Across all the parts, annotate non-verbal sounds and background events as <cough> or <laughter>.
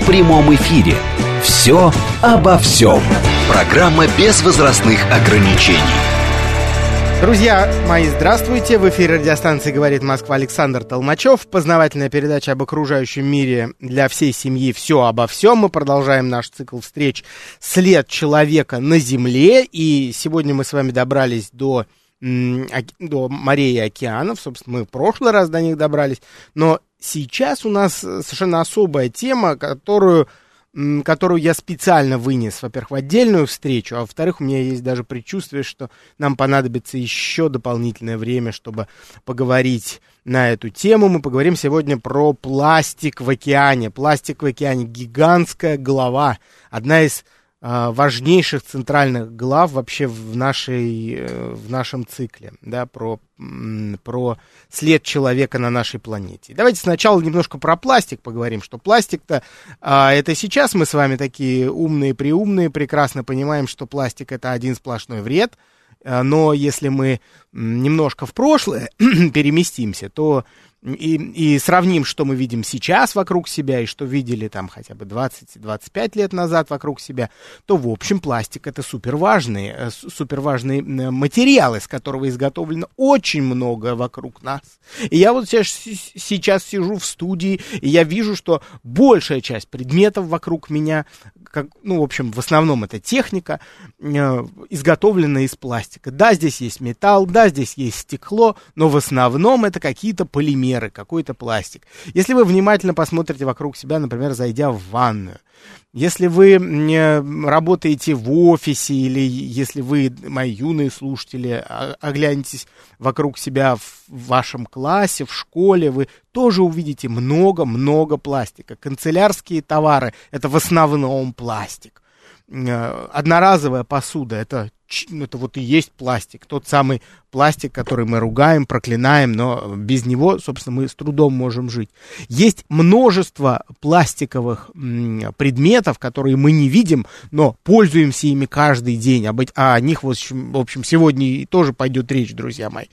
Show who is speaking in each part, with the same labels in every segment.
Speaker 1: в прямом эфире. «Все обо всем». Программа без возрастных ограничений.
Speaker 2: Друзья мои, здравствуйте! В эфире радиостанции «Говорит Москва» Александр Толмачев. Познавательная передача об окружающем мире для всей семьи «Все обо всем». Мы продолжаем наш цикл встреч «След человека на Земле». И сегодня мы с вами добрались до до морей и океанов. Собственно, мы в прошлый раз до них добрались. Но сейчас у нас совершенно особая тема, которую которую я специально вынес, во-первых, в отдельную встречу, а во-вторых, у меня есть даже предчувствие, что нам понадобится еще дополнительное время, чтобы поговорить на эту тему. Мы поговорим сегодня про пластик в океане. Пластик в океане гигантская голова, одна из важнейших центральных глав вообще в, нашей, э, в нашем цикле, да, про, про след человека на нашей планете. Давайте сначала немножко про пластик поговорим, что пластик-то, а, это сейчас мы с вами такие умные, приумные, прекрасно понимаем, что пластик это один сплошной вред, а, но если мы немножко в прошлое <clears throat> переместимся, то и, и сравним, что мы видим сейчас вокруг себя и что видели там хотя бы 20-25 лет назад вокруг себя, то, в общем, пластик это супер важный, э, супер материал, из которого изготовлено очень много вокруг нас. И я вот сейчас, сейчас сижу в студии, и я вижу, что большая часть предметов вокруг меня как, ну, в общем, в основном это техника, э, изготовленная из пластика. Да, здесь есть металл, да, здесь есть стекло, но в основном это какие-то полимеры, какой-то пластик. Если вы внимательно посмотрите вокруг себя, например, зайдя в ванную, если вы работаете в офисе или если вы, мои юные слушатели, оглянетесь вокруг себя в вашем классе, в школе, вы тоже увидите много-много пластика. Канцелярские товары – это в основном пластик. Э, одноразовая посуда – это это вот и есть пластик, тот самый пластик, который мы ругаем, проклинаем, но без него, собственно, мы с трудом можем жить. Есть множество пластиковых предметов, которые мы не видим, но пользуемся ими каждый день. Об, а о них, в общем, в общем, сегодня тоже пойдет речь, друзья мои.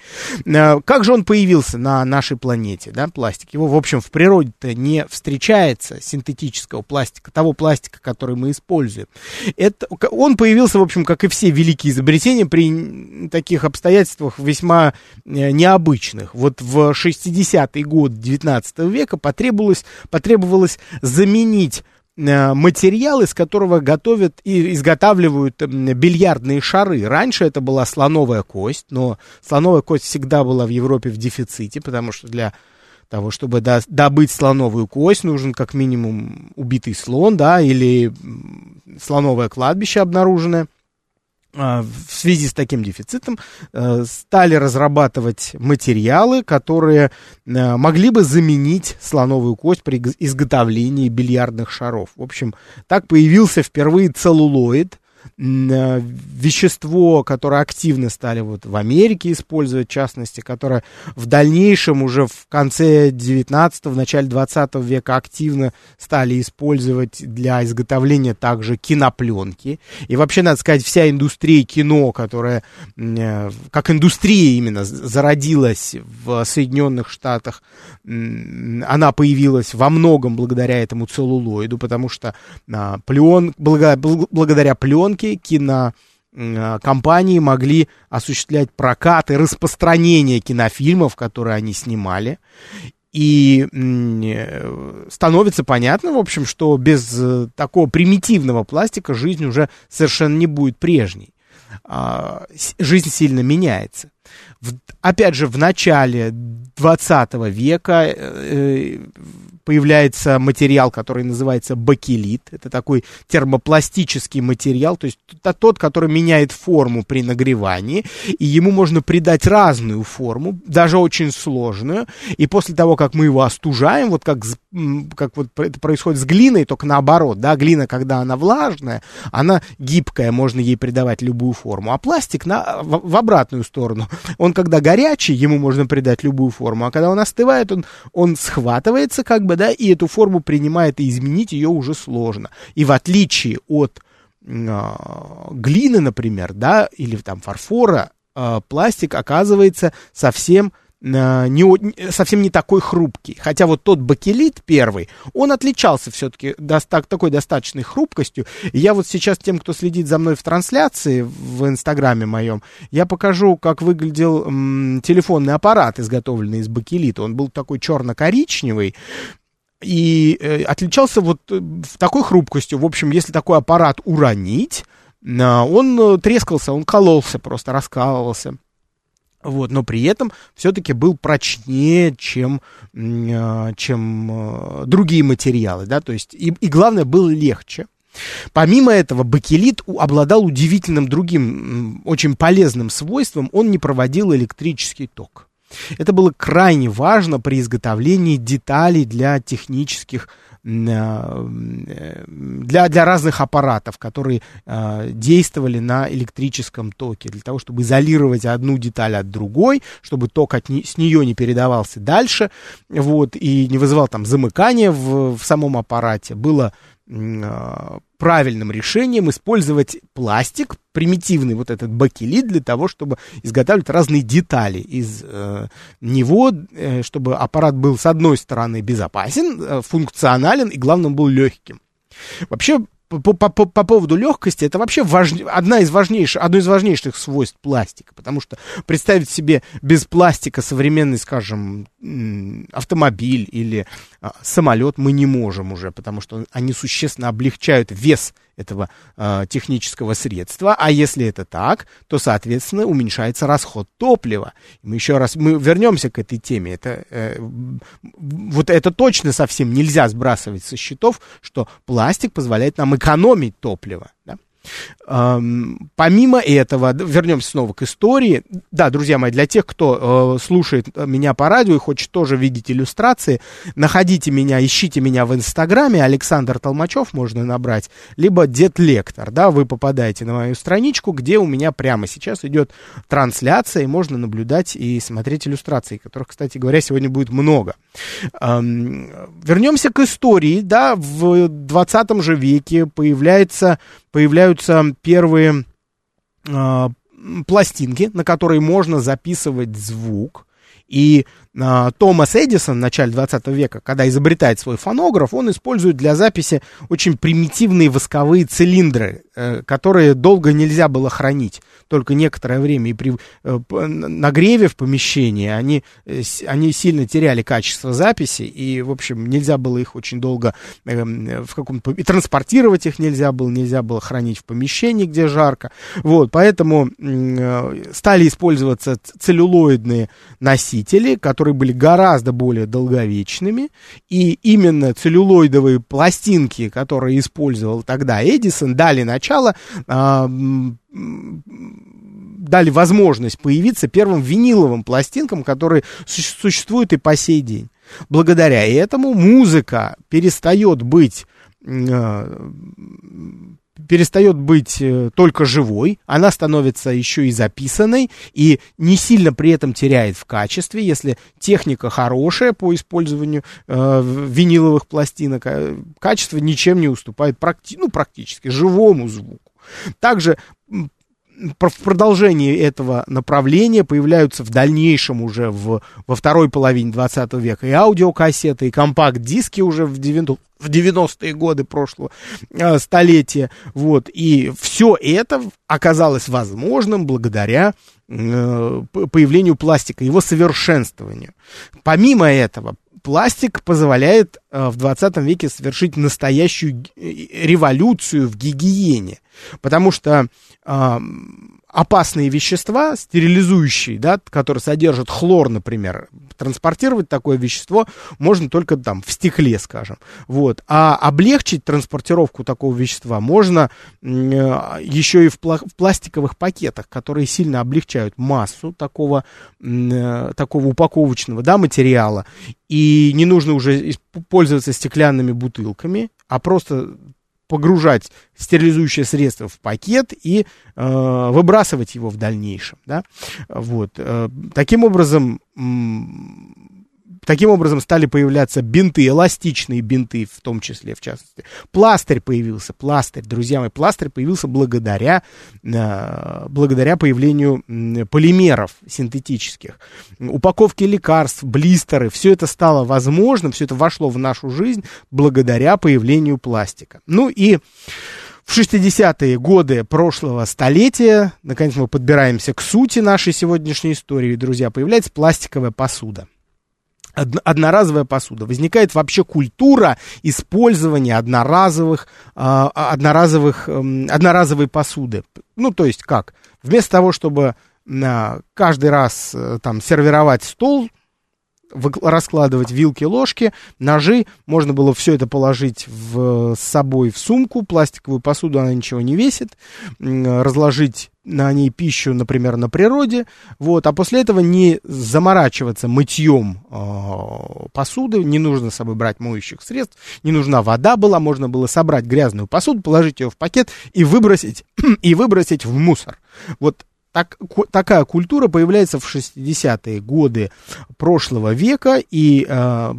Speaker 2: Э, как же он появился на нашей планете, да, пластик? Его, в общем, в природе-то не встречается синтетического пластика, того пластика, который мы используем. Это, он появился, в общем, как и все великие великие изобретения при таких обстоятельствах весьма э, необычных. Вот в 60-й год 19 века потребовалось, потребовалось заменить э, материал, из которого готовят и изготавливают бильярдные шары. Раньше это была слоновая кость, но слоновая кость всегда была в Европе в дефиците, потому что для того, чтобы до, добыть слоновую кость, нужен как минимум убитый слон, да, или слоновое кладбище обнаруженное. А, в связи с таким дефицитом э, стали разрабатывать материалы, которые э, могли бы заменить слоновую кость при изготовлении бильярдных шаров. В общем, так появился впервые целлулоид, вещество, которое активно стали вот в Америке использовать, в частности, которое в дальнейшем уже в конце 19 в начале 20 века активно стали использовать для изготовления также кинопленки. И вообще, надо сказать, вся индустрия кино, которая э, как индустрия именно зародилась в Соединенных Штатах, она появилась во многом благодаря этому целлулоиду, потому что а, плен, благодаря пленке съемки кинокомпании могли осуществлять прокат и распространение кинофильмов, которые они снимали. И э, становится понятно, в общем, что без э, такого примитивного пластика жизнь уже совершенно не будет прежней. А, жизнь сильно меняется. Опять же, в начале 20 века э, появляется материал, который называется бакелит. Это такой термопластический материал, то есть тот, который меняет форму при нагревании, и ему можно придать разную форму, даже очень сложную. И после того, как мы его остужаем, вот как, как вот это происходит с глиной, только наоборот, да, глина, когда она влажная, она гибкая, можно ей придавать любую форму, а пластик на, в, в обратную сторону. Он когда горячий, ему можно придать любую форму, а когда он остывает, он, он схватывается как бы, да, и эту форму принимает, и изменить ее уже сложно. И в отличие от э, глины, например, да, или там фарфора, э, пластик оказывается совсем не, совсем не такой хрупкий. Хотя вот тот бакелит первый, он отличался все-таки до, так, такой достаточной хрупкостью. И я вот сейчас тем, кто следит за мной в трансляции в инстаграме моем, я покажу, как выглядел м, телефонный аппарат, изготовленный из бакелита. Он был такой черно-коричневый, и э, отличался вот э, такой хрупкостью. В общем, если такой аппарат уронить, он э, трескался, он кололся, просто раскалывался. Вот, но при этом все-таки был прочнее, чем, чем другие материалы, да, то есть, и, и главное, был легче. Помимо этого, бакелит обладал удивительным другим, очень полезным свойством, он не проводил электрический ток. Это было крайне важно при изготовлении деталей для технических Э, для, для разных аппаратов, которые э, действовали на электрическом токе, для того, чтобы изолировать одну деталь от другой, чтобы ток от не, с нее не передавался дальше, вот, и не вызывал там замыкания в, в самом аппарате. Было э, правильным решением использовать пластик, примитивный вот этот бакелит для того, чтобы изготавливать разные детали из э, него, э, чтобы аппарат был с одной стороны безопасен, э, функционален и, главное, был легким. Вообще, по, по, по, по поводу легкости, это вообще важ, одна из важнейших, одно из важнейших свойств пластика, потому что представить себе без пластика современный, скажем, автомобиль или а, самолет мы не можем уже, потому что они существенно облегчают вес этого э, технического средства, а если это так, то, соответственно, уменьшается расход топлива. Мы еще раз, мы вернемся к этой теме. Это, э, вот это точно совсем нельзя сбрасывать со счетов, что пластик позволяет нам экономить топливо. Да? Помимо этого, вернемся снова к истории. Да, друзья мои, для тех, кто э, слушает меня по радио и хочет тоже видеть иллюстрации, находите меня, ищите меня в Инстаграме, Александр Толмачев можно набрать, либо Дед Лектор, да, вы попадаете на мою страничку, где у меня прямо сейчас идет трансляция, и можно наблюдать и смотреть иллюстрации, которых, кстати говоря, сегодня будет много. Вернемся к истории, да, в 20 же веке появляется появляются первые э, пластинки, на которые можно записывать звук. И Томас Эдисон в начале 20 века, когда изобретает свой фонограф, он использует для записи очень примитивные восковые цилиндры, э, которые долго нельзя было хранить только некоторое время, и при э, нагреве в помещении они, э, они сильно теряли качество записи, и, в общем, нельзя было их очень долго э, в каком-то... И транспортировать их нельзя было, нельзя было хранить в помещении, где жарко. Вот, поэтому стали использоваться целлюлоидные носители, которые были гораздо более долговечными, и именно целлюлоидовые пластинки, которые использовал тогда Эдисон, дали начало а, дали возможность появиться первым виниловым пластинкам, которые существуют и по сей день. Благодаря этому музыка перестает быть э, перестает быть э, только живой, она становится еще и записанной и не сильно при этом теряет в качестве, если техника хорошая по использованию э, виниловых пластинок, э, качество ничем не уступает практи ну, практически живому звуку. Также в продолжении этого направления появляются в дальнейшем уже в, во второй половине 20 века и аудиокассеты, и компакт-диски уже в 90 в 90-е годы прошлого э, столетия. Вот. И все это оказалось возможным благодаря э, появлению пластика, его совершенствованию. Помимо этого, пластик позволяет э, в 20 веке совершить настоящую революцию в гигиене. Потому что э, опасные вещества, стерилизующие, да, которые содержат хлор, например, транспортировать такое вещество можно только там в стекле, скажем. Вот. А облегчить транспортировку такого вещества можно э, еще и в, пла- в пластиковых пакетах, которые сильно облегчают массу такого, э, такого упаковочного да, материала. И не нужно уже пользоваться стеклянными бутылками, а просто погружать стерилизующее средство в пакет и э, выбрасывать его в дальнейшем. Да? Вот. Э, таким образом, Таким образом стали появляться бинты, эластичные бинты в том числе, в частности. Пластырь появился, пластырь, друзья мои, пластырь появился благодаря, э, благодаря появлению полимеров синтетических. Упаковки лекарств, блистеры, все это стало возможным, все это вошло в нашу жизнь благодаря появлению пластика. Ну и... В 60-е годы прошлого столетия, наконец мы подбираемся к сути нашей сегодняшней истории, друзья, появляется пластиковая посуда одноразовая посуда. Возникает вообще культура использования одноразовых, а, а, одноразовых, эм, одноразовой посуды. Ну, то есть как? Вместо того, чтобы каждый раз э, там сервировать стол, раскладывать вилки, ложки, ножи. Можно было все это положить в, с собой в сумку. Пластиковую посуду она ничего не весит. Разложить на ней пищу, например, на природе. Вот, а после этого не заморачиваться мытьем э, посуды. Не нужно с собой брать моющих средств. Не нужна вода была. Можно было собрать грязную посуду, положить ее в пакет и выбросить, <clears throat> и выбросить в мусор. Вот так, такая культура появляется в 60-е годы прошлого века, и э,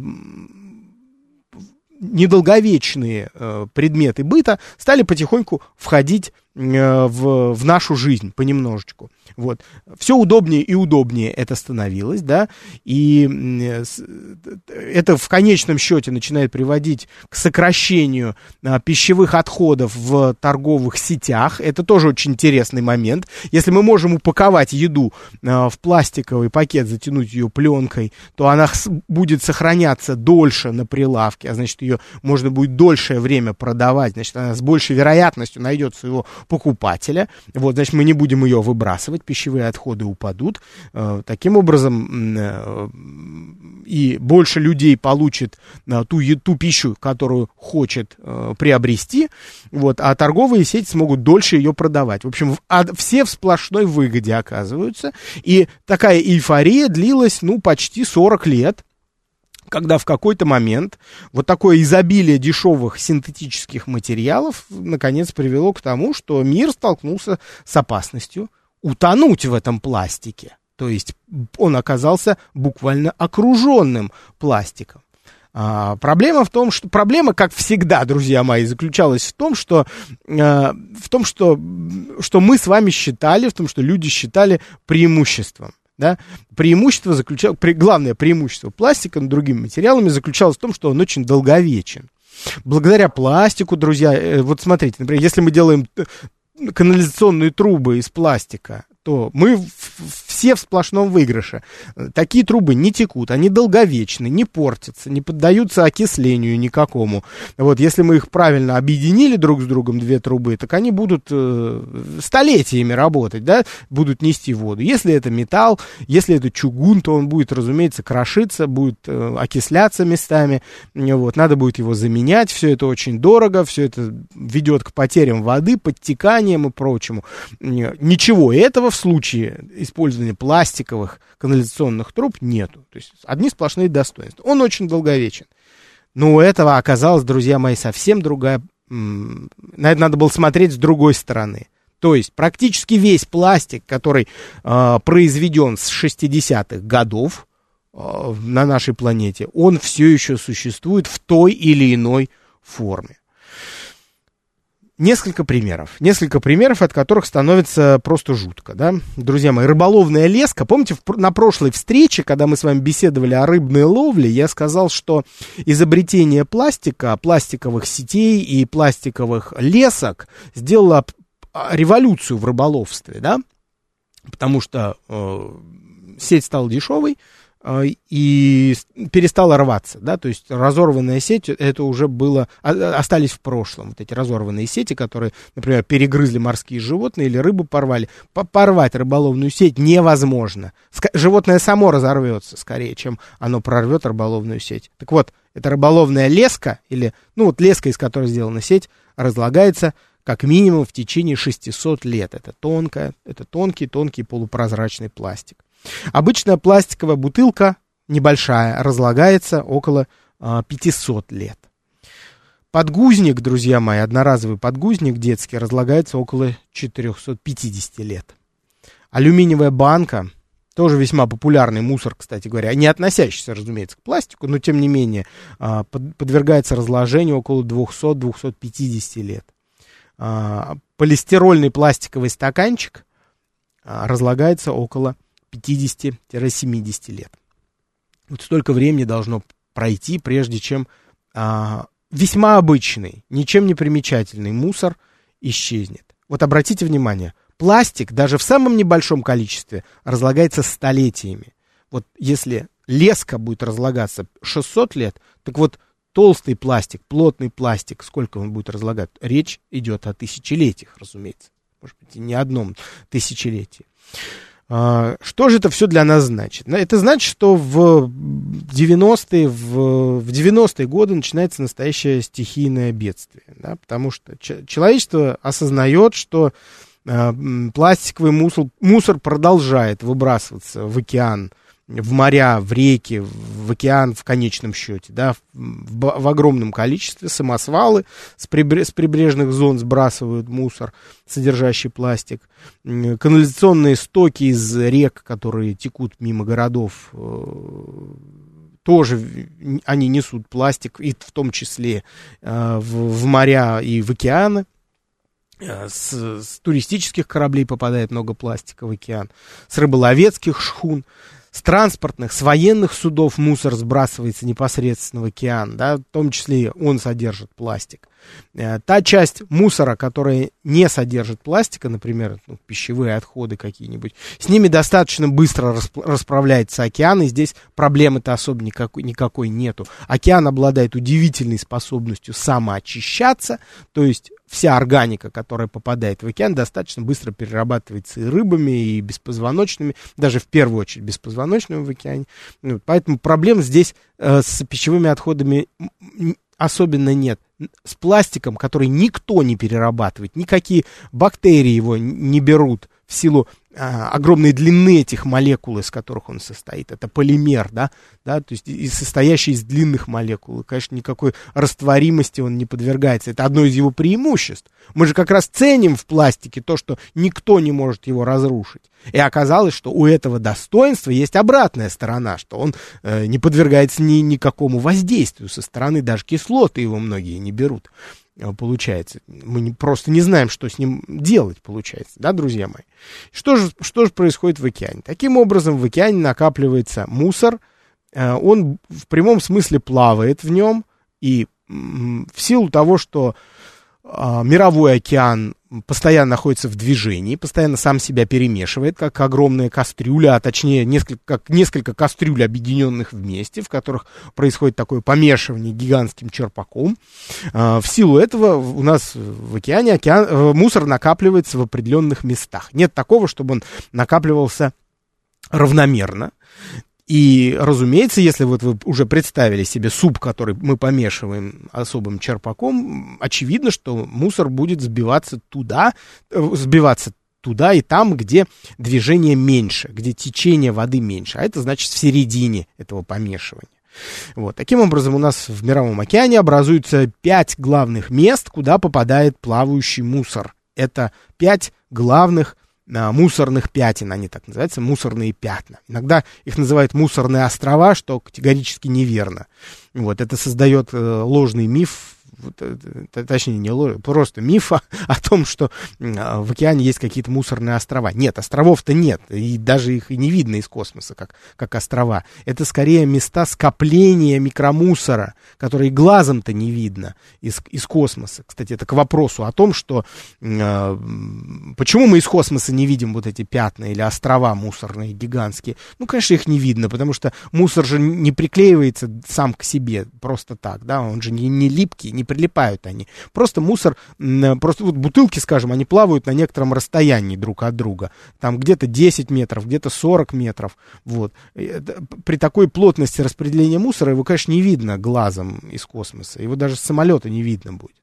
Speaker 2: недолговечные э, предметы быта стали потихоньку входить э, в, в нашу жизнь понемножечку. Вот. Все удобнее и удобнее это становилось, да, и это в конечном счете начинает приводить к сокращению а, пищевых отходов в торговых сетях. Это тоже очень интересный момент. Если мы можем упаковать еду а, в пластиковый пакет, затянуть ее пленкой, то она будет сохраняться дольше на прилавке, а значит, ее можно будет дольшее время продавать, значит, она с большей вероятностью найдет своего покупателя. Вот, значит, мы не будем ее выбрасывать пищевые отходы упадут. Э, таким образом, э, и больше людей получит э, ту, ту пищу, которую хочет приобрести, вот, а торговые сети смогут дольше ее продавать. В общем, все в сплошной выгоде оказываются. И такая эйфория длилась, ну, почти 40 лет когда в какой-то момент вот такое изобилие дешевых синтетических материалов наконец привело к тому, что мир столкнулся с опасностью утонуть в этом пластике. То есть он оказался буквально окруженным пластиком. А, проблема в том, что проблема, как всегда, друзья мои, заключалась в том, что а, в том, что что мы с вами считали, в том, что люди считали преимуществом. Да? Преимущество заключалось, при, главное преимущество пластика над другими материалами заключалось в том, что он очень долговечен. Благодаря пластику, друзья, э, вот смотрите, например, если мы делаем канализационные трубы из пластика, то мы все в сплошном выигрыше. Такие трубы не текут, они долговечны, не портятся, не поддаются окислению никакому. Вот, если мы их правильно объединили друг с другом, две трубы, так они будут э, столетиями работать, да, будут нести воду. Если это металл, если это чугун, то он будет, разумеется, крошиться, будет э, окисляться местами, вот, надо будет его заменять, все это очень дорого, все это ведет к потерям воды, подтеканиям и прочему. Ничего этого в случае использования пластиковых канализационных труб нету. То есть одни сплошные достоинства. Он очень долговечен. Но у этого оказалась, друзья мои, совсем другая... На это надо было смотреть с другой стороны. То есть практически весь пластик, который э, произведен с 60-х годов э, на нашей планете, он все еще существует в той или иной форме. Несколько примеров. Несколько примеров, от которых становится просто жутко, да. Друзья мои, рыболовная леска. Помните, в, на прошлой встрече, когда мы с вами беседовали о рыбной ловле, я сказал, что изобретение пластика, пластиковых сетей и пластиковых лесок сделало революцию в рыболовстве, да. Потому что э, сеть стала дешевой, и перестала рваться, да, то есть разорванная сеть, это уже было, а, остались в прошлом, вот эти разорванные сети, которые, например, перегрызли морские животные или рыбу порвали, порвать рыболовную сеть невозможно. Животное само разорвется скорее, чем оно прорвет рыболовную сеть. Так вот, эта рыболовная леска, или, ну вот леска, из которой сделана сеть, разлагается как минимум в течение 600 лет. Это тонкая, это тонкий, тонкий полупрозрачный пластик. Обычная пластиковая бутылка, небольшая, разлагается около 500 а, лет. Подгузник, друзья мои, одноразовый подгузник детский, разлагается около 450 лет. Алюминиевая банка, тоже весьма популярный мусор, кстати говоря, не относящийся, разумеется, к пластику, но тем не менее а, подвергается разложению около 200-250 лет. А, полистирольный пластиковый стаканчик разлагается около 50-70 лет. Вот столько времени должно пройти, прежде чем а, весьма обычный, ничем не примечательный мусор исчезнет. Вот обратите внимание, пластик даже в самом небольшом количестве разлагается столетиями. Вот если леска будет разлагаться 600 лет, так вот толстый пластик, плотный пластик, сколько он будет разлагать? Речь идет о тысячелетиях, разумеется. Может быть, и не одном тысячелетии. А, что же это все для нас значит? Это значит, что в 90-е, в, в 90 годы начинается настоящее стихийное бедствие. Да? Потому что человечество осознает, что э, пластиковый мусор, мусор продолжает выбрасываться в океан в моря, в реки, в океан в конечном счете, да, в, в огромном количестве самосвалы с, прибре, с прибрежных зон сбрасывают мусор, содержащий пластик, канализационные стоки из рек, которые текут мимо городов, э, тоже они несут пластик, и в том числе э, в, в моря и в океаны. Э, с, с туристических кораблей попадает много пластика в океан, с рыболовецких шхун с транспортных, с военных судов мусор сбрасывается непосредственно в океан, да, в том числе он содержит пластик. Э, та часть мусора, которая не содержит пластика, например, ну, пищевые отходы какие-нибудь, с ними достаточно быстро расп- расправляется океан, и здесь проблемы-то особо никакой, никакой нету. Океан обладает удивительной способностью самоочищаться, то есть вся органика, которая попадает в океан, достаточно быстро перерабатывается и рыбами, и беспозвоночными, даже в первую очередь беспозвоночными в океане. Ну, поэтому проблем здесь э, с пищевыми отходами особенно нет. С пластиком, который никто не перерабатывает, никакие бактерии его не берут в силу огромной длины этих молекул, из которых он состоит. Это полимер, да, да, то есть и состоящий из длинных молекул. И, конечно, никакой растворимости он не подвергается. Это одно из его преимуществ. Мы же как раз ценим в пластике то, что никто не может его разрушить. И оказалось, что у этого достоинства есть обратная сторона, что он э, не подвергается ни никакому воздействию со стороны, даже кислоты его многие не берут. Э, получается. Мы не, просто не знаем, что с ним делать, получается, да, друзья мои? Что же, что же происходит в океане? Таким образом, в океане накапливается мусор, э, он в прямом смысле плавает в нем, и в силу того, что мировой океан постоянно находится в движении, постоянно сам себя перемешивает, как огромная кастрюля, а точнее несколько, как несколько кастрюль, объединенных вместе, в которых происходит такое помешивание гигантским черпаком. А, в силу этого у нас в океане океан, э, мусор накапливается в определенных местах. Нет такого, чтобы он накапливался равномерно. И, разумеется, если вот вы уже представили себе суп, который мы помешиваем особым черпаком, очевидно, что мусор будет сбиваться туда, э, сбиваться туда и там, где движение меньше, где течение воды меньше. А это значит в середине этого помешивания. Вот. Таким образом, у нас в Мировом океане образуются пять главных мест, куда попадает плавающий мусор. Это пять главных мусорных пятен, они так называются, мусорные пятна. Иногда их называют мусорные острова, что категорически неверно. Вот, это создает э, ложный миф точнее, не ложь, просто миф о, о том, что а, в океане есть какие-то мусорные острова. Нет, островов-то нет, и даже их и не видно из космоса, как, как острова. Это скорее места скопления микромусора, которые глазом-то не видно из, из космоса. Кстати, это к вопросу о том, что э, почему мы из космоса не видим вот эти пятна или острова мусорные гигантские. Ну, конечно, их не видно, потому что мусор же не приклеивается сам к себе просто так, да, он же не, не липкий, не прилипают они. Просто мусор, просто вот бутылки, скажем, они плавают на некотором расстоянии друг от друга. Там где-то 10 метров, где-то 40 метров. Вот. При такой плотности распределения мусора его, конечно, не видно глазом из космоса. Его даже с самолета не видно будет.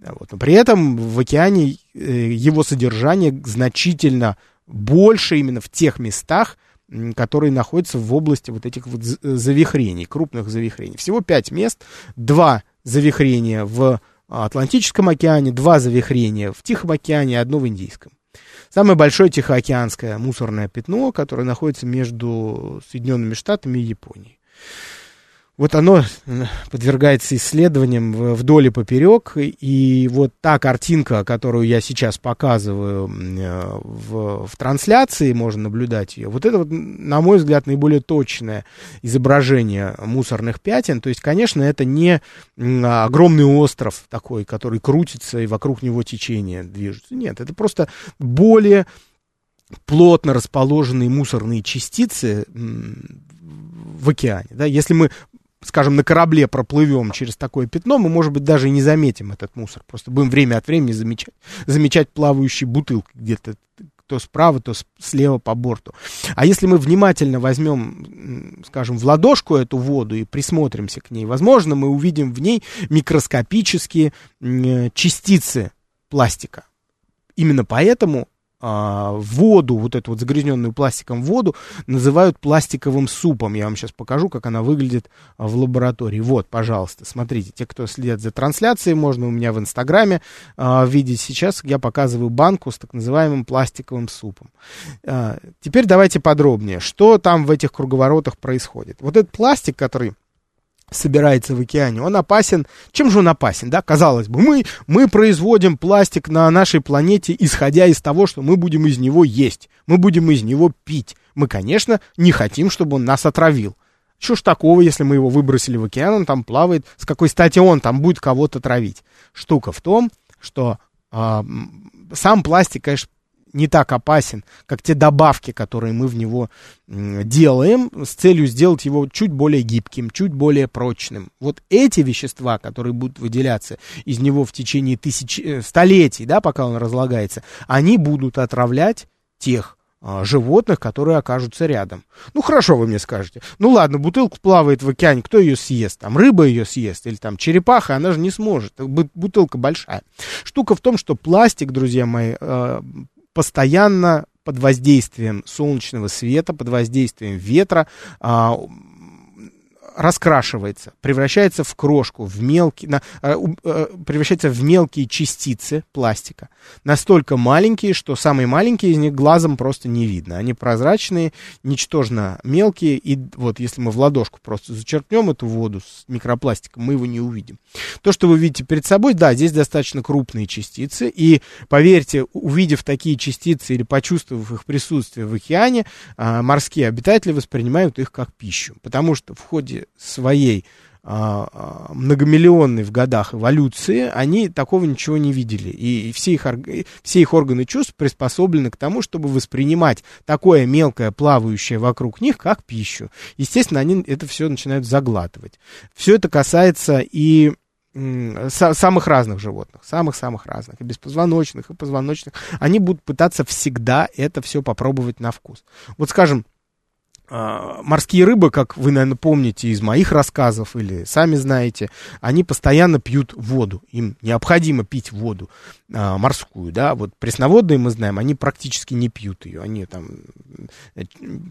Speaker 2: Вот. Но при этом в океане э, его содержание значительно больше именно в тех местах, которые находятся в области вот этих вот завихрений, крупных завихрений. Всего пять мест, два завихрения в Атлантическом океане, два завихрения в Тихом океане, одно в Индийском. Самое большое тихоокеанское мусорное пятно, которое находится между Соединенными Штатами и Японией вот оно э, подвергается исследованиям вдоль и поперек, и вот та картинка, которую я сейчас показываю э, в, в трансляции, можно наблюдать ее, вот это, вот, на мой взгляд, наиболее точное изображение мусорных пятен, то есть, конечно, это не огромный остров такой, который крутится, и вокруг него течение движется, нет, это просто более плотно расположенные мусорные частицы в океане. Да? Если мы скажем, на корабле проплывем через такое пятно, мы, может быть, даже и не заметим этот мусор. Просто будем время от времени замечать, замечать плавающие бутылки где-то то справа, то слева по борту. А если мы внимательно возьмем, скажем, в ладошку эту воду и присмотримся к ней, возможно, мы увидим в ней микроскопические частицы пластика. Именно поэтому а, воду, вот эту вот загрязненную пластиком воду, называют пластиковым супом. Я вам сейчас покажу, как она выглядит а, в лаборатории. Вот, пожалуйста, смотрите, те, кто следят за трансляцией, можно у меня в Инстаграме а, видеть. Сейчас я показываю банку с так называемым пластиковым супом. А, теперь давайте подробнее, что там в этих круговоротах происходит. Вот этот пластик, который собирается в океане, он опасен. Чем же он опасен, да? Казалось бы, мы, мы производим пластик на нашей планете, исходя из того, что мы будем из него есть, мы будем из него пить. Мы, конечно, не хотим, чтобы он нас отравил. Что ж такого, если мы его выбросили в океан, он там плавает, с какой стати он там будет кого-то травить? Штука в том, что э, сам пластик, конечно, не так опасен, как те добавки, которые мы в него делаем с целью сделать его чуть более гибким, чуть более прочным. Вот эти вещества, которые будут выделяться из него в течение тысяч, э, столетий, да, пока он разлагается, они будут отравлять тех а, животных, которые окажутся рядом. Ну, хорошо, вы мне скажете. Ну, ладно, бутылка плавает в океане, кто ее съест? Там рыба ее съест или там черепаха, она же не сможет. Бутылка большая. Штука в том, что пластик, друзья мои, а, постоянно под воздействием солнечного света, под воздействием ветра а, раскрашивается, превращается в крошку, в мелкие, на, э, э, превращается в мелкие частицы пластика. Настолько маленькие, что самые маленькие из них глазом просто не видно. Они прозрачные, ничтожно мелкие, и вот если мы в ладошку просто зачерпнем эту воду с микропластиком, мы его не увидим. То, что вы видите перед собой, да, здесь достаточно крупные частицы, и поверьте, увидев такие частицы или почувствовав их присутствие в океане, э, морские обитатели воспринимают их как пищу, потому что в ходе своей а, а, многомиллионной в годах эволюции, они такого ничего не видели. И все их, все их органы чувств приспособлены к тому, чтобы воспринимать такое мелкое, плавающее вокруг них, как пищу. Естественно, они это все начинают заглатывать. Все это касается и самых разных животных, самых-самых разных, и беспозвоночных, и позвоночных, они будут пытаться всегда это все попробовать на вкус. Вот скажем, морские рыбы, как вы, наверное, помните из моих рассказов или сами знаете, они постоянно пьют воду. Им необходимо пить воду а, морскую, да. Вот пресноводные, мы знаем, они практически не пьют ее. Они там э,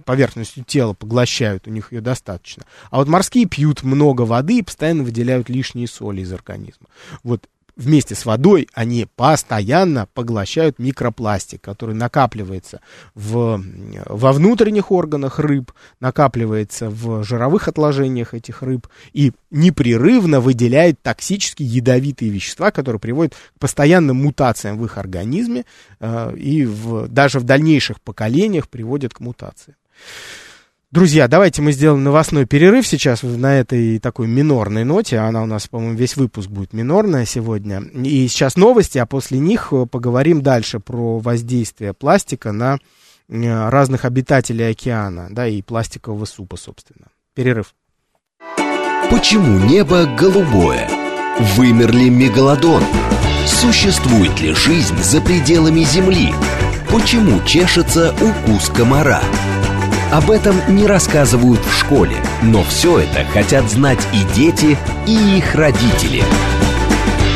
Speaker 2: поверхностью тела поглощают, у них ее достаточно. А вот морские пьют много воды и постоянно выделяют лишние соли из организма. Вот вместе с водой они постоянно поглощают микропластик, который накапливается в, во внутренних органах рыб, накапливается в жировых отложениях этих рыб и непрерывно выделяет токсические ядовитые вещества, которые приводят к постоянным мутациям в их организме э, и в, даже в дальнейших поколениях приводят к мутациям. Друзья, давайте мы сделаем новостной перерыв сейчас на этой такой минорной ноте. Она у нас, по-моему, весь выпуск будет минорная сегодня. И сейчас новости, а после них э, поговорим дальше про воздействие пластика на э, разных обитателей океана, да, и пластикового супа, собственно. Перерыв.
Speaker 1: Почему небо голубое? Вымер ли мегалодон? Существует ли жизнь за пределами Земли? Почему чешется укус комара? Об этом не рассказывают в школе, но все это хотят знать и дети, и их родители.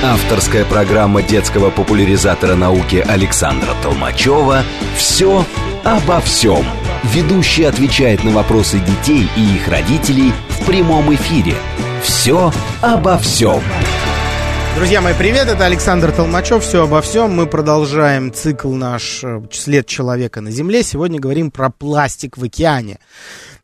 Speaker 1: Авторская программа детского популяризатора науки Александра Толмачева «Все обо всем». Ведущий отвечает на вопросы детей и их родителей в прямом эфире. «Все обо всем».
Speaker 2: Друзья мои, привет, это Александр Толмачев, все обо всем. Мы продолжаем цикл наш э, «След человека на Земле». Сегодня говорим про пластик в океане.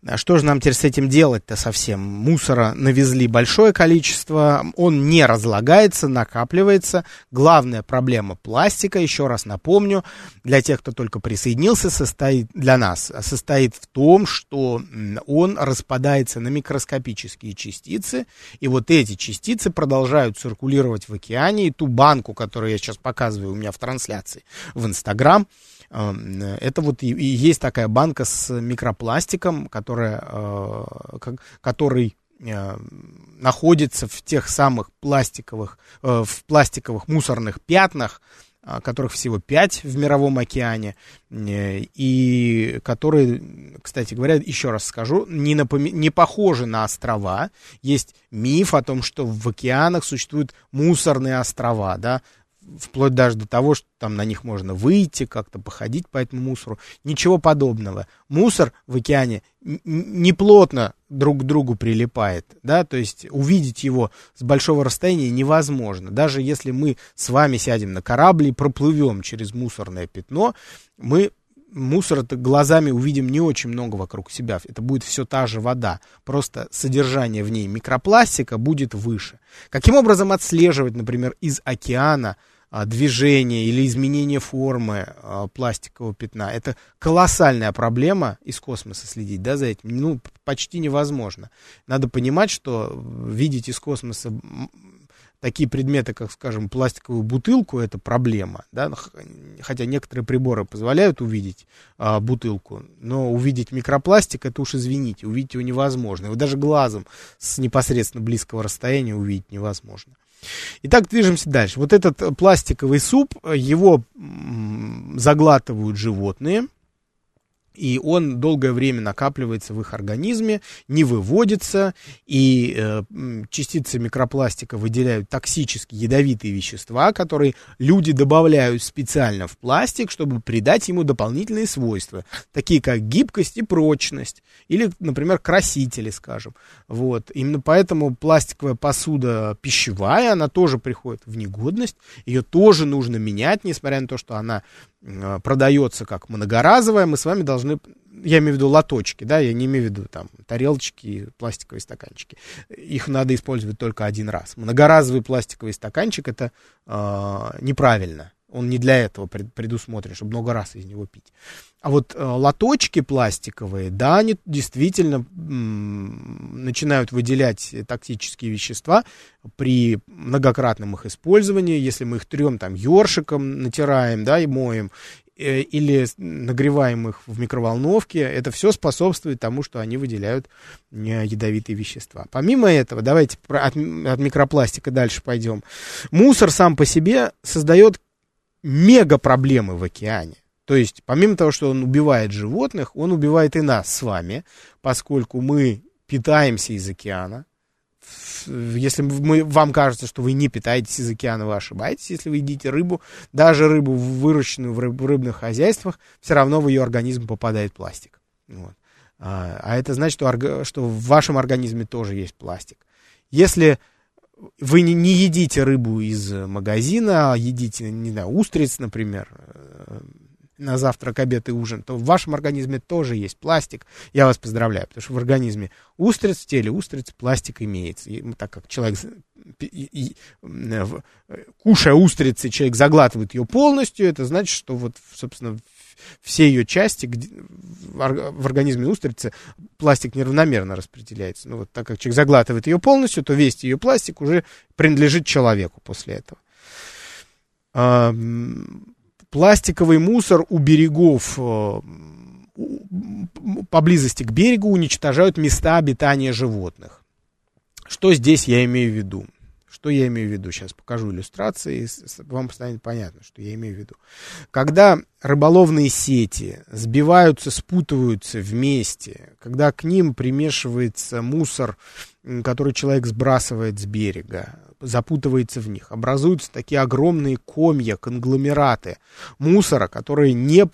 Speaker 2: А что же нам теперь с этим делать-то совсем? Мусора навезли большое количество, он не разлагается, накапливается. Главная проблема пластика, еще раз напомню, для тех, кто только присоединился, состоит для нас, состоит в том, что он распадается на микроскопические частицы, и вот эти частицы продолжают циркулировать в океане, и ту банку, которую я сейчас показываю у меня в трансляции в Инстаграм, это вот и, и есть такая банка с микропластиком, которая, э, который э, находится в тех самых пластиковых, э, в пластиковых мусорных пятнах, которых всего пять в мировом океане, и которые, кстати говоря, еще раз скажу, не, напом... не похожи на острова. Есть миф о том, что в океанах существуют мусорные острова, да, вплоть даже до того, что там на них можно выйти, как-то походить по этому мусору. Ничего подобного. Мусор в океане не плотно друг к другу прилипает, да, то есть увидеть его с большого расстояния невозможно. Даже если мы с вами сядем на корабль и проплывем через мусорное пятно, мы мусора глазами увидим не очень много вокруг себя. Это будет все та же вода. Просто содержание в ней микропластика будет выше. Каким образом отслеживать, например, из океана движение или изменение формы а, пластикового пятна. Это колоссальная проблема из космоса следить, да, за этим, ну, почти невозможно. Надо понимать, что видеть из космоса такие предметы, как, скажем, пластиковую бутылку, это проблема, да, хотя некоторые приборы позволяют увидеть а, бутылку, но увидеть микропластик, это уж извините, увидеть его невозможно, его даже глазом с непосредственно близкого расстояния увидеть невозможно. Итак, движемся дальше. Вот этот пластиковый суп, его заглатывают животные – и он долгое время накапливается в их организме, не выводится, и э, частицы микропластика выделяют токсические ядовитые вещества, которые люди добавляют специально в пластик, чтобы придать ему дополнительные свойства, такие как гибкость и прочность, или, например, красители, скажем. Вот. Именно поэтому пластиковая посуда пищевая, она тоже приходит в негодность, ее тоже нужно менять, несмотря на то, что она Э, продается как многоразовая, мы с вами должны, я имею в виду лоточки, да, я не имею в виду там тарелочки, пластиковые стаканчики. Их надо использовать только один раз. Многоразовый пластиковый стаканчик это э, неправильно. Он не для этого предусмотрен, чтобы много раз из него пить. А вот э, лоточки пластиковые, да, они действительно м, начинают выделять токсические вещества при многократном их использовании. Если мы их трем там ёршиком натираем, да, и моем, или нагреваем их в микроволновке, это все способствует тому, что они выделяют э, ядовитые вещества. Помимо этого, давайте от микропластика дальше пойдем. Мусор сам по себе создает мега проблемы в океане. То есть, помимо того, что он убивает животных, он убивает и нас с вами, поскольку мы питаемся из океана. Если мы, вам кажется, что вы не питаетесь из океана, вы ошибаетесь. Если вы едите рыбу, даже рыбу, выращенную в, рыб, в рыбных хозяйствах, все равно в ее организм попадает пластик. Вот. А, а это значит, что, что в вашем организме тоже есть пластик. Если вы не, не едите рыбу из магазина, а едите, не знаю, устриц, например, э, на завтрак, обед и ужин, то в вашем организме тоже есть пластик. Я вас поздравляю, потому что в организме устриц, в теле устриц пластик имеется. И, так как человек, и, и, кушая устрицы, человек заглатывает ее полностью, это значит, что вот, собственно, все ее части в организме устрицы пластик неравномерно распределяется. Ну вот так как человек заглатывает ее полностью, то весь ее пластик уже принадлежит человеку после этого. Пластиковый мусор у берегов э, поблизости к берегу уничтожают места обитания животных. Что здесь я имею в виду? Что я имею в виду? Сейчас покажу иллюстрации, вам станет понятно, что я имею в виду. Когда рыболовные сети сбиваются, спутываются вместе, когда к ним примешивается мусор, который человек сбрасывает с берега, запутывается в них, образуются такие огромные комья, конгломераты мусора, которые, не,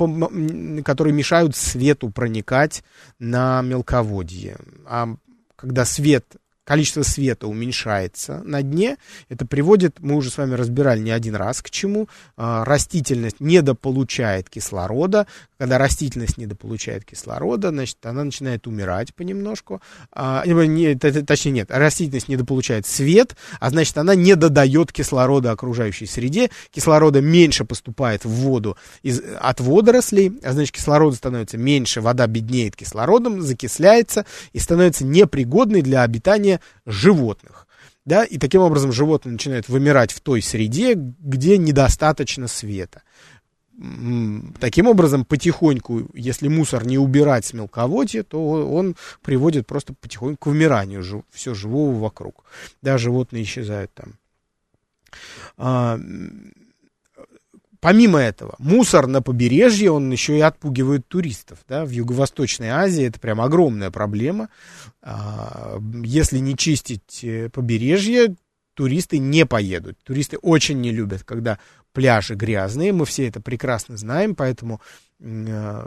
Speaker 2: которые мешают свету проникать на мелководье. А когда свет количество света уменьшается на дне. Это приводит, мы уже с вами разбирали не один раз, к чему. А, растительность недополучает кислорода. Когда растительность недополучает кислорода, значит, она начинает умирать понемножку. А, не, точнее, нет, растительность недополучает свет, а значит, она не додает кислорода окружающей среде. Кислорода меньше поступает в воду из, от водорослей, а значит, кислорода становится меньше, вода беднеет кислородом, закисляется и становится непригодной для обитания животных. Да, и таким образом животные начинают вымирать в той среде, где недостаточно света. Таким образом, потихоньку, если мусор не убирать с мелководья, то он приводит просто потихоньку к вымиранию все живого вокруг. Да, животные исчезают там. Помимо этого, мусор на побережье, он еще и отпугивает туристов. Да? В Юго-Восточной Азии это прям огромная проблема. А, если не чистить э, побережье, туристы не поедут. Туристы очень не любят, когда пляжи грязные. Мы все это прекрасно знаем, поэтому э,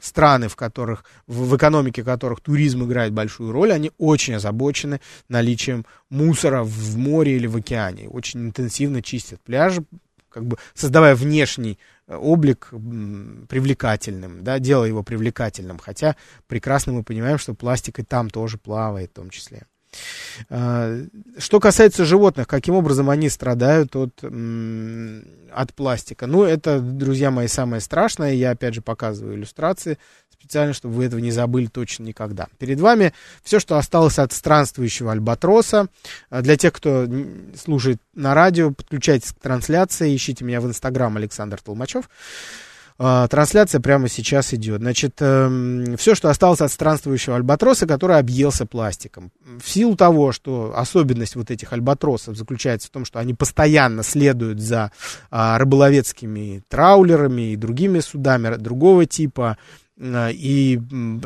Speaker 2: страны, в которых, в, экономике которых туризм играет большую роль, они очень озабочены наличием мусора в море или в океане. Очень интенсивно чистят пляжи, как бы создавая внешний э, облик привлекательным, да, делая его привлекательным, хотя прекрасно мы понимаем, что пластик и там тоже плавает в том числе. А, что касается животных, каким образом они страдают от, от пластика? Ну, это, друзья мои, самое страшное. Я, опять же, показываю иллюстрации специально, чтобы вы этого не забыли точно никогда. Перед вами все, что осталось от странствующего альбатроса. А, для тех, кто слушает на радио, подключайтесь к трансляции, ищите меня в инстаграм Александр Толмачев. А, трансляция прямо сейчас идет. Значит, э, все, что осталось от странствующего альбатроса, который объелся пластиком. В силу того, что особенность вот этих альбатросов заключается в том, что они постоянно следуют за э, рыболовецкими траулерами и другими судами другого типа, а, и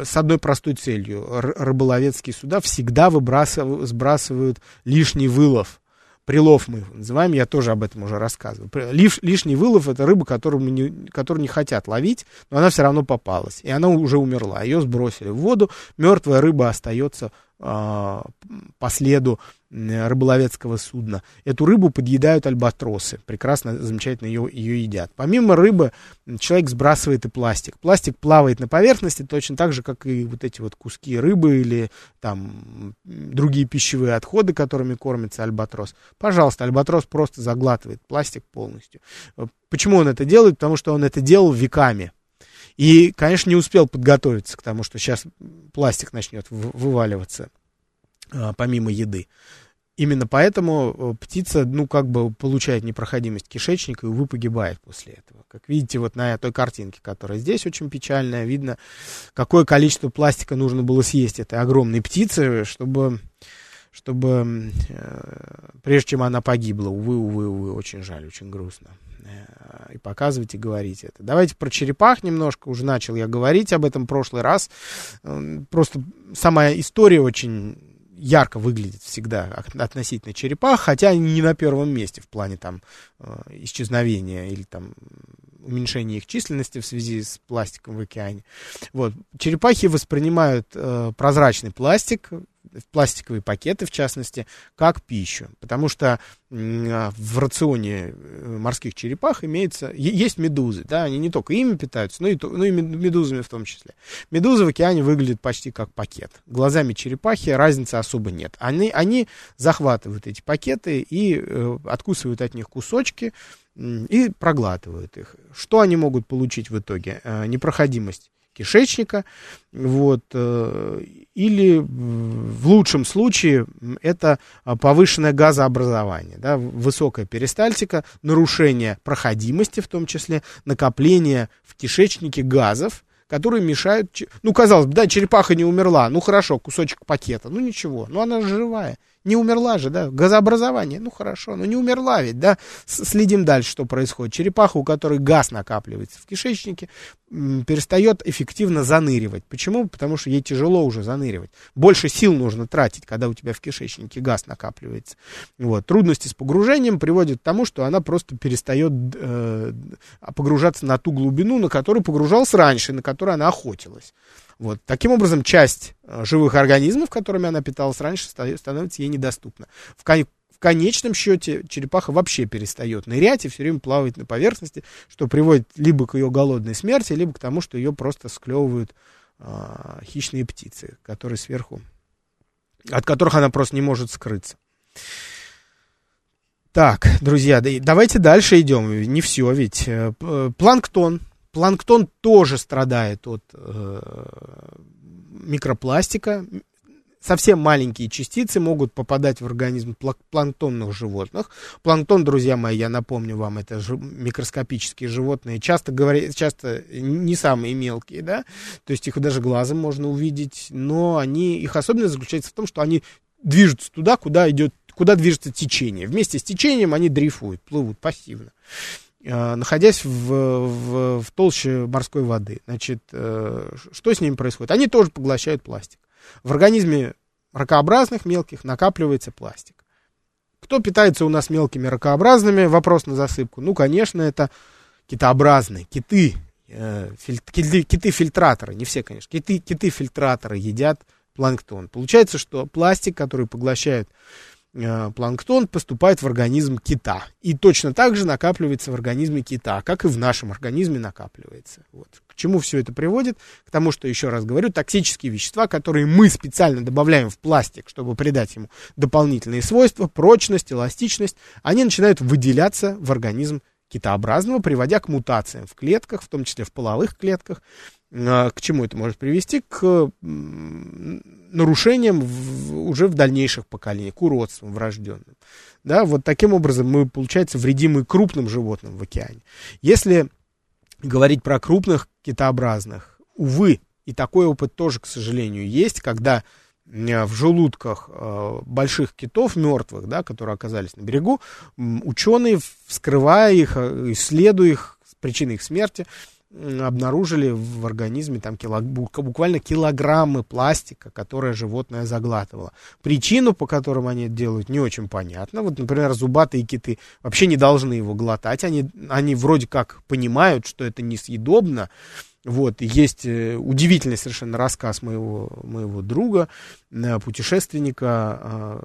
Speaker 2: с одной простой целью. Рыболовецкие суда всегда выбрасывают, сбрасывают лишний вылов. Прилов мы называем, я тоже об этом уже рассказывал. Лиш, лишний вылов это рыба, которую, не, которую не хотят ловить, но она все равно попалась. И она уже умерла. Ее сбросили в воду, мертвая рыба остается э, по следу рыболовецкого судна. Эту рыбу подъедают альбатросы. Прекрасно, замечательно ее, ее едят. Помимо рыбы, человек сбрасывает и пластик. Пластик плавает на поверхности точно так же, как и вот эти вот куски рыбы или там другие пищевые отходы, которыми кормится альбатрос. Пожалуйста, альбатрос просто заглатывает пластик полностью. Почему он это делает? Потому что он это делал веками. И, конечно, не успел подготовиться к тому, что сейчас пластик начнет вываливаться а, помимо еды. Именно поэтому э, птица, ну, как бы получает непроходимость кишечника, и, увы, погибает после этого. Как видите, вот на той картинке, которая здесь очень печальная, видно, какое количество пластика нужно было съесть этой огромной птицы, чтобы, чтобы э, прежде чем она погибла. Увы, увы, увы, очень жаль, очень грустно. Э, и показывать, и говорить это. Давайте про черепах немножко. Уже начал я говорить об этом в прошлый раз. Просто сама история очень ярко выглядит всегда относительно черепах, хотя не на первом месте в плане там э, исчезновения или там уменьшения их численности в связи с пластиком в океане. Вот. Черепахи воспринимают э, прозрачный пластик, пластиковые пакеты, в частности, как пищу. Потому что а, в рационе э, морских черепах имеется, есть медузы, да, они не только ими питаются, но и, но и медузами в том числе. Медузы в океане выглядят почти как пакет. Глазами черепахи разницы особо нет. Они, они захватывают эти пакеты и э, откусывают от них кусочки, и проглатывают их. Что они могут получить в итоге? Э, непроходимость кишечника, вот, э, или в лучшем случае это повышенное газообразование, да, высокая перистальтика, нарушение проходимости в том числе, накопление в кишечнике газов, которые мешают, ну, казалось бы, да, черепаха не умерла, ну, хорошо, кусочек пакета, ну, ничего, но она живая, не умерла же, да, газообразование, ну хорошо, но не умерла ведь, да. Следим дальше, что происходит. Черепаха, у которой газ накапливается в кишечнике, перестает эффективно заныривать. Почему? Потому что ей тяжело уже заныривать. Больше сил нужно тратить, когда у тебя в кишечнике газ накапливается. Вот. Трудности с погружением приводят к тому, что она просто перестает э, погружаться на ту глубину, на которую погружалась раньше, на которую она охотилась. Вот. Таким образом, часть э, живых организмов, которыми она питалась раньше, становится ей недоступна. В, кон- в конечном счете черепаха вообще перестает нырять и все время плавает на поверхности, что приводит либо к ее голодной смерти, либо к тому, что ее просто склевывают э, хищные птицы, которые сверху, от которых она просто не может скрыться. Так, друзья, давайте дальше идем. Не все ведь. Э, планктон Планктон тоже страдает от э, микропластика. Совсем маленькие частицы могут попадать в организм планктонных животных. Планктон, друзья мои, я напомню вам, это ж, микроскопические животные, часто, говорят, часто не самые мелкие, да, то есть их даже глазом можно увидеть, но они, их особенность заключается в том, что они движутся туда, куда идет, куда движется течение. Вместе с течением они дрейфуют, плывут пассивно. Э, находясь в, в, в толще морской воды. Значит, э, что с ними происходит? Они тоже поглощают пластик. В организме ракообразных мелких накапливается пластик. Кто питается у нас мелкими ракообразными? Вопрос на засыпку. Ну, конечно, это китообразные, киты, э, киты, киты-фильтраторы, не все, конечно, киты, киты-фильтраторы едят планктон. Получается, что пластик, который поглощают планктон поступает в организм кита. И точно так же накапливается в организме кита, как и в нашем организме накапливается. Вот. К чему все это приводит? К тому, что, еще раз говорю, токсические вещества, которые мы специально добавляем в пластик, чтобы придать ему дополнительные свойства, прочность, эластичность, они начинают выделяться в организм китообразного, приводя к мутациям в клетках, в том числе в половых клетках, к чему это может привести? К нарушениям в, уже в дальнейших поколениях, к уродствам врожденным. Да, вот таким образом мы, получается, вредим и крупным животным в океане. Если говорить про крупных китообразных, увы, и такой опыт тоже, к сожалению, есть, когда в желудках а, больших китов мертвых, да, которые оказались на берегу, ученые, вскрывая их, а, исследуя их, причины их смерти, обнаружили в организме там кило, буквально килограммы пластика, которое животное заглатывало. Причину, по которым они это делают, не очень понятно. Вот, например, зубатые киты вообще не должны его глотать. Они, они вроде как понимают, что это несъедобно, вот, есть э, удивительный совершенно рассказ моего, моего друга, э, путешественника,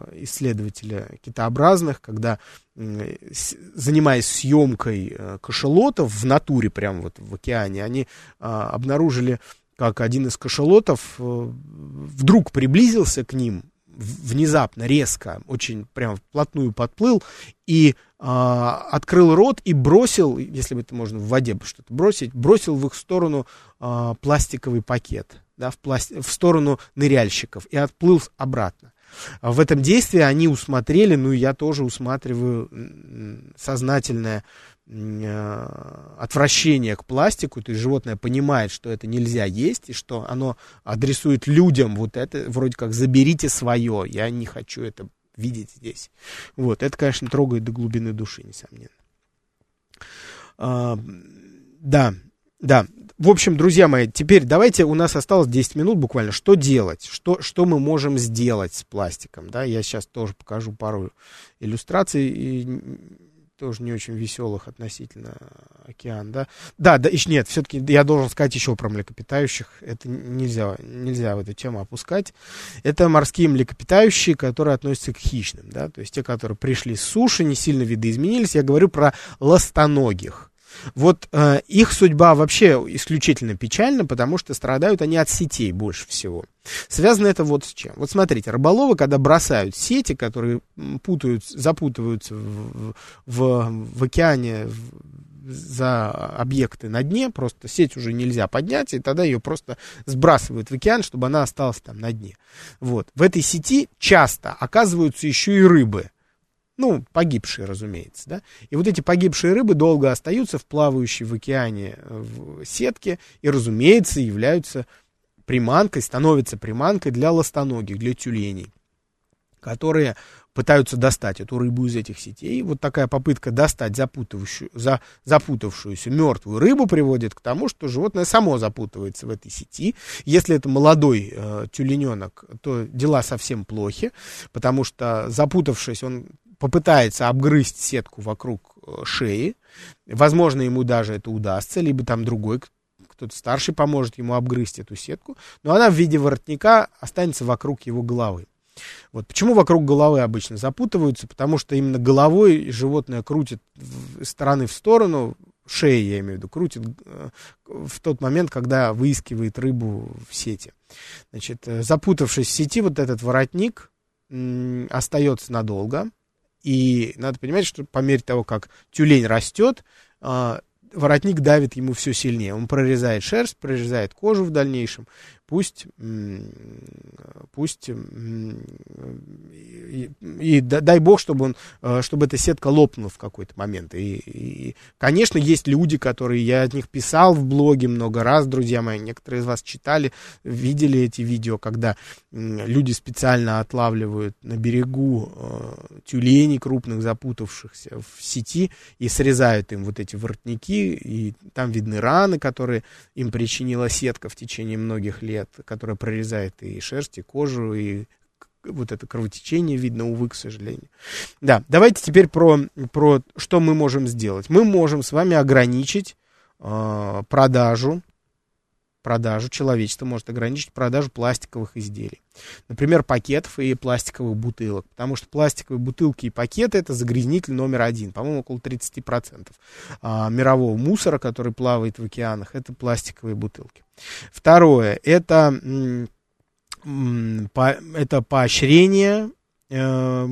Speaker 2: э, исследователя китообразных, когда, занимаясь съемкой кашелотов в натуре, прямо вот в океане, они обнаружили, как один из кашелотов вдруг приблизился к ним, внезапно, резко, очень прям вплотную подплыл и а, открыл рот и бросил, если бы это можно в воде что-то бросить, бросил в их сторону а, пластиковый пакет, да, в, пласти- в сторону ныряльщиков и отплыл обратно. В этом действии они усмотрели, ну и я тоже усматриваю сознательное Э, отвращение к пластику, то есть животное понимает, что это нельзя есть, и что оно адресует людям вот это, вроде как заберите свое, я не хочу это видеть здесь. Вот, это, конечно, трогает до глубины души, несомненно. А, да, да. В общем, друзья мои, теперь давайте, у нас осталось 10 минут буквально, что делать, что, что мы можем сделать с пластиком, да, я сейчас тоже покажу пару иллюстраций, и тоже не очень веселых относительно океан, да. Да, да, еще нет, все-таки я должен сказать еще про млекопитающих. Это нельзя, нельзя в эту тему опускать. Это морские млекопитающие, которые относятся к хищным, да, то есть те, которые пришли с суши, не сильно видоизменились. Я говорю про ластоногих. Вот э, их судьба вообще исключительно печальна, потому что страдают они от сетей больше всего. Связано это вот с чем. Вот смотрите, рыболовы, когда бросают сети, которые путают, запутываются в, в, в океане в, за объекты на дне, просто сеть уже нельзя поднять, и тогда ее просто сбрасывают в океан, чтобы она осталась там на дне. Вот. В этой сети часто оказываются еще и рыбы ну, погибшие, разумеется, да. И вот эти погибшие рыбы долго остаются в плавающей в океане э, в сетке и, разумеется, являются приманкой, становятся приманкой для ластоногих, для тюленей, которые пытаются достать эту рыбу из этих сетей. Вот такая попытка достать запутавшую, за, запутавшуюся мертвую рыбу приводит к тому, что животное само запутывается в этой сети. Если это молодой э, тюлененок, то дела совсем плохи, потому что запутавшись, он попытается обгрызть сетку вокруг э, шеи. Возможно, ему даже это удастся, либо там другой кто-то старший поможет ему обгрызть эту сетку, но она в виде воротника останется вокруг его головы. Вот почему вокруг головы обычно запутываются, потому что именно головой животное крутит из стороны в сторону, шеи, я имею в виду, крутит э, в тот момент, когда выискивает рыбу в сети. Значит, э, запутавшись в сети, вот этот воротник остается надолго, и надо понимать, что по мере того, как тюлень растет, а, воротник давит ему все сильнее. Он прорезает шерсть, прорезает кожу в дальнейшем пусть, пусть и, и дай бог, чтобы он, э, чтобы эта сетка лопнула в какой-то момент. И, и, конечно, есть люди, которые я от них писал в блоге много раз, друзья мои, некоторые из вас читали, видели эти видео, когда люди специально отлавливают на берегу э, тюленей крупных, запутавшихся в сети, и срезают им вот эти воротники, и там видны раны, которые им причинила сетка в течение многих лет лет, которая прорезает и шерсть, и кожу, и вот это кровотечение видно, увы, к сожалению. Да, давайте теперь про, про что мы можем сделать. Мы можем с вами ограничить э, продажу, продажу, человечество может ограничить продажу пластиковых изделий. Например, пакетов и пластиковых бутылок. Потому что пластиковые бутылки и пакеты это загрязнитель номер один. По-моему, около 30% а, мирового мусора, который плавает в океанах, это пластиковые бутылки. Второе, это, это поощрение э,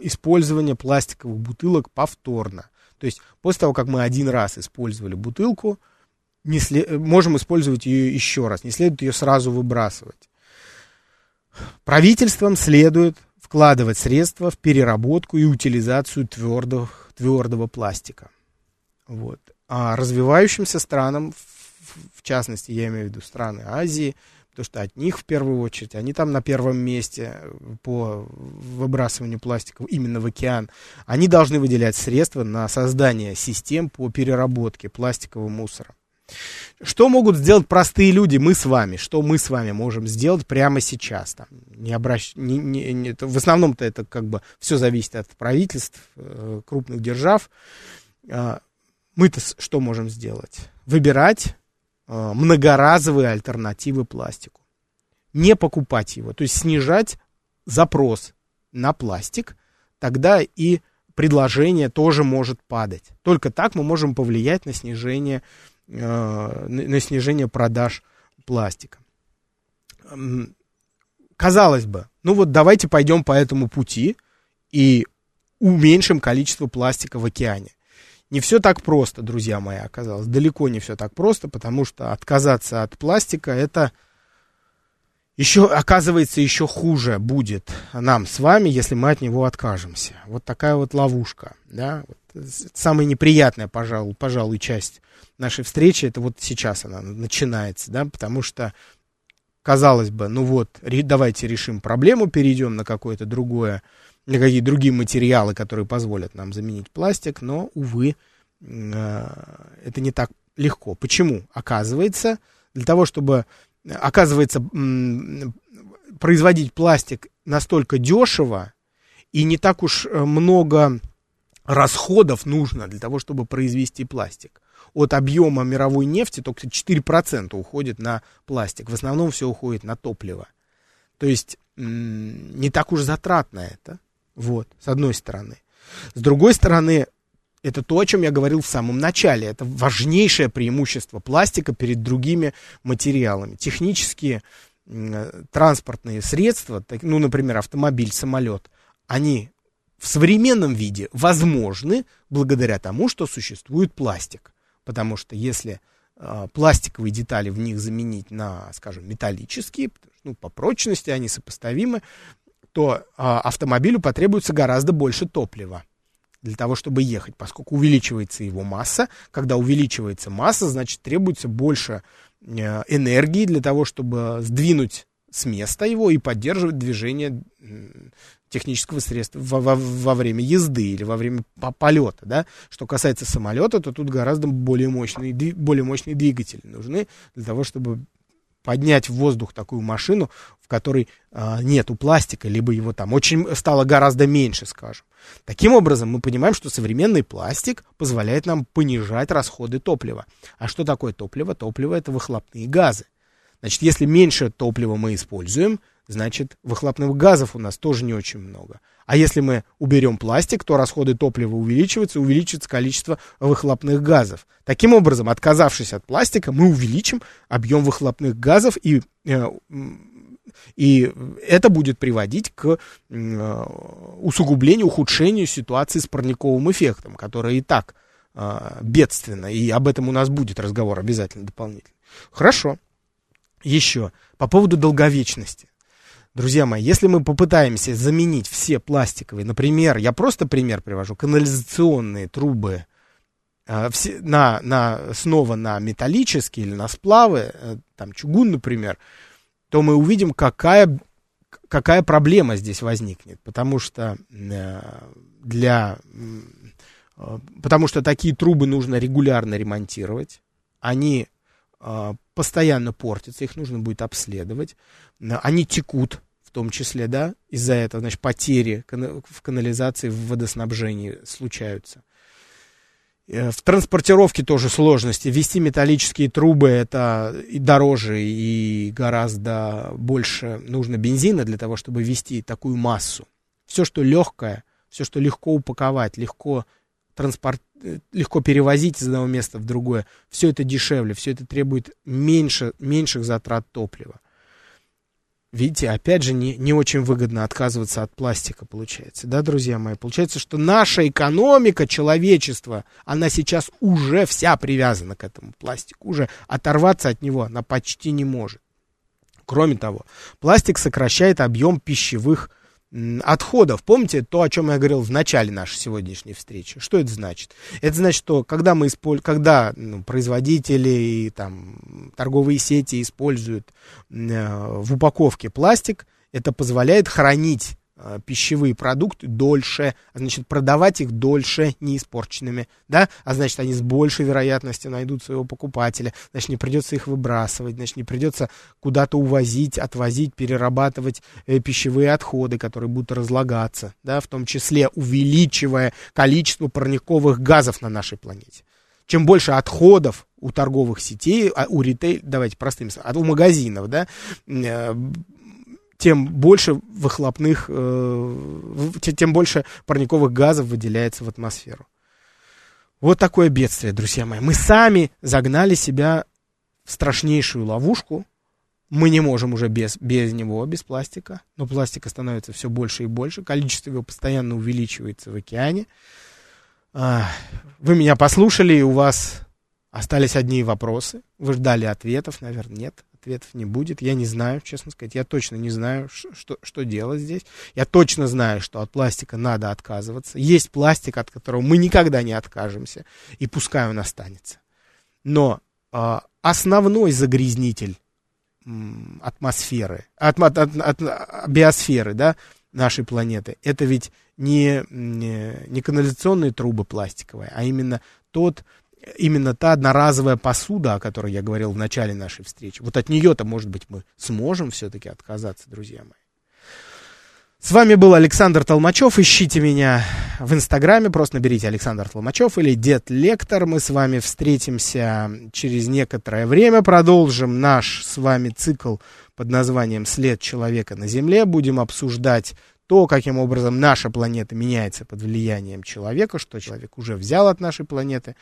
Speaker 2: использования пластиковых бутылок повторно. То есть после того, как мы один раз использовали бутылку, не след... можем использовать ее еще раз, не следует ее сразу выбрасывать. Правительствам следует вкладывать средства в переработку и утилизацию твердого, твердого пластика. Вот. А развивающимся странам, в частности, я имею в виду страны Азии, потому что от них в первую очередь, они там на первом месте по выбрасыванию пластиков именно в океан, они должны выделять средства на создание систем по переработке пластикового мусора. Что могут сделать простые люди, мы с вами? Что мы с вами можем сделать прямо сейчас? Там, не обращ... не, не, не, в основном-то это как бы все зависит от правительств, э, крупных держав. Э, мы-то что можем сделать? Выбирать э, многоразовые альтернативы пластику. Не покупать его, то есть снижать запрос на пластик, тогда и предложение тоже может падать. Только так мы можем повлиять на снижение Э, на снижение продаж пластика. Казалось бы, ну вот давайте пойдем по этому пути и уменьшим количество пластика в океане. Не все так просто, друзья мои, оказалось. Далеко не все так просто, потому что отказаться от пластика это еще, оказывается, еще хуже будет нам с вами, если мы от него откажемся. Вот такая вот ловушка, да. Вот, самая неприятная, пожалуй, пожалуй, часть нашей встречи, это вот сейчас она начинается, да, потому что, казалось бы, ну вот, давайте решим проблему, перейдем на какое-то другое, на какие другие материалы, которые позволят нам заменить пластик, но, увы, э, это не так легко. Почему? Оказывается, для того, чтобы, оказывается, производить пластик настолько дешево и не так уж э, много расходов нужно для того, чтобы произвести пластик. От объема мировой нефти только 4% уходит на пластик. В основном все уходит на топливо. То есть не так уж затратно это. Вот, с одной стороны. С другой стороны, это то, о чем я говорил в самом начале. Это важнейшее преимущество пластика перед другими материалами. Технические транспортные средства, ну, например, автомобиль, самолет, они в современном виде возможны благодаря тому, что существует пластик. Потому что если э, пластиковые детали в них заменить на, скажем, металлические, ну, по прочности они сопоставимы, то э, автомобилю потребуется гораздо больше топлива для того, чтобы ехать, поскольку увеличивается его масса. Когда увеличивается масса, значит, требуется больше э, энергии для того, чтобы сдвинуть с места его и поддерживать движение технического средства во, во, во время езды или во время полета. Да? Что касается самолета, то тут гораздо более мощные, более мощные двигатели нужны для того, чтобы поднять в воздух такую машину, в которой а, нету пластика, либо его там очень стало гораздо меньше, скажем. Таким образом, мы понимаем, что современный пластик позволяет нам понижать расходы топлива. А что такое топливо? Топливо это выхлопные газы. Значит, если меньше топлива мы используем, значит, выхлопных газов у нас тоже не очень много. А если мы уберем пластик, то расходы топлива увеличиваются, увеличится количество выхлопных газов. Таким образом, отказавшись от пластика, мы увеличим объем выхлопных газов и э, и это будет приводить к э, усугублению, ухудшению ситуации с парниковым эффектом, которая и так э, бедственна. И об этом у нас будет разговор обязательно дополнительный. Хорошо. Еще по поводу долговечности. Друзья мои, если мы попытаемся заменить все пластиковые, например, я просто пример привожу, канализационные трубы э, все, на, на, снова на металлические или на сплавы, э, там чугун, например, то мы увидим, какая, какая проблема здесь возникнет. Потому что э, для... Э, потому что такие трубы нужно регулярно ремонтировать. Они э, постоянно портятся, их нужно будет обследовать. Они текут, в том числе, да, из-за этого, значит, потери в канализации, в водоснабжении случаются. Э, в транспортировке тоже сложности. Вести металлические трубы это и дороже, и гораздо больше нужно бензина для того, чтобы вести такую массу. Все, что легкое, все, что легко упаковать, легко, транспорт, э, легко перевозить из одного места в другое, все это дешевле, все это требует меньше, меньших затрат топлива. Видите, опять же, не, не очень выгодно отказываться от пластика, получается, да, друзья мои? Получается, что наша экономика, человечества, она сейчас уже вся привязана к этому пластику, уже оторваться от него она почти не может. Кроме того, пластик сокращает объем пищевых отходов. Помните то, о чем я говорил в начале нашей сегодняшней встречи? Что это значит? Это значит, что когда, мы исполь... когда ну, производители и там, торговые сети используют э, в упаковке пластик, это позволяет хранить пищевые продукты дольше, а значит, продавать их дольше неиспорченными, да, а значит, они с большей вероятностью найдут своего покупателя, значит, не придется их выбрасывать, значит, не придется куда-то увозить, отвозить, перерабатывать э, пищевые отходы, которые будут разлагаться, да, в том числе увеличивая количество парниковых газов на нашей планете. Чем больше отходов у торговых сетей, а у ритейл, давайте простым у магазинов, да, э, тем больше выхлопных, э, тем больше парниковых газов выделяется в атмосферу. Вот такое бедствие, друзья мои. Мы сами загнали себя в страшнейшую ловушку. Мы не можем уже без, без него, без пластика. Но пластика становится все больше и больше. Количество его постоянно увеличивается в океане. А, вы меня послушали, и у вас остались одни вопросы. Вы ждали ответов, наверное, нет ответов не будет. Я не знаю, честно сказать. Я точно не знаю, что, что делать здесь. Я точно знаю, что от пластика надо отказываться. Есть пластик, от которого мы никогда не откажемся. И пускай он останется. Но э, основной загрязнитель атмосферы, от, от, от, от биосферы, да, нашей планеты, это ведь не, не, не канализационные трубы пластиковые, а именно тот именно та одноразовая посуда, о которой я говорил в начале нашей встречи, вот от нее-то, может быть, мы сможем все-таки отказаться, друзья мои. С вами был Александр Толмачев. Ищите меня в Инстаграме, просто наберите Александр Толмачев или Дед Лектор. Мы с вами встретимся через некоторое время, продолжим наш с вами цикл под названием «След человека на Земле». Будем обсуждать то, каким образом наша планета меняется под влиянием человека, что человек уже взял от нашей планеты,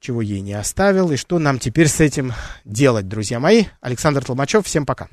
Speaker 2: чего ей не оставил, и что нам теперь с этим делать, друзья мои. Александр Толмачев, всем пока.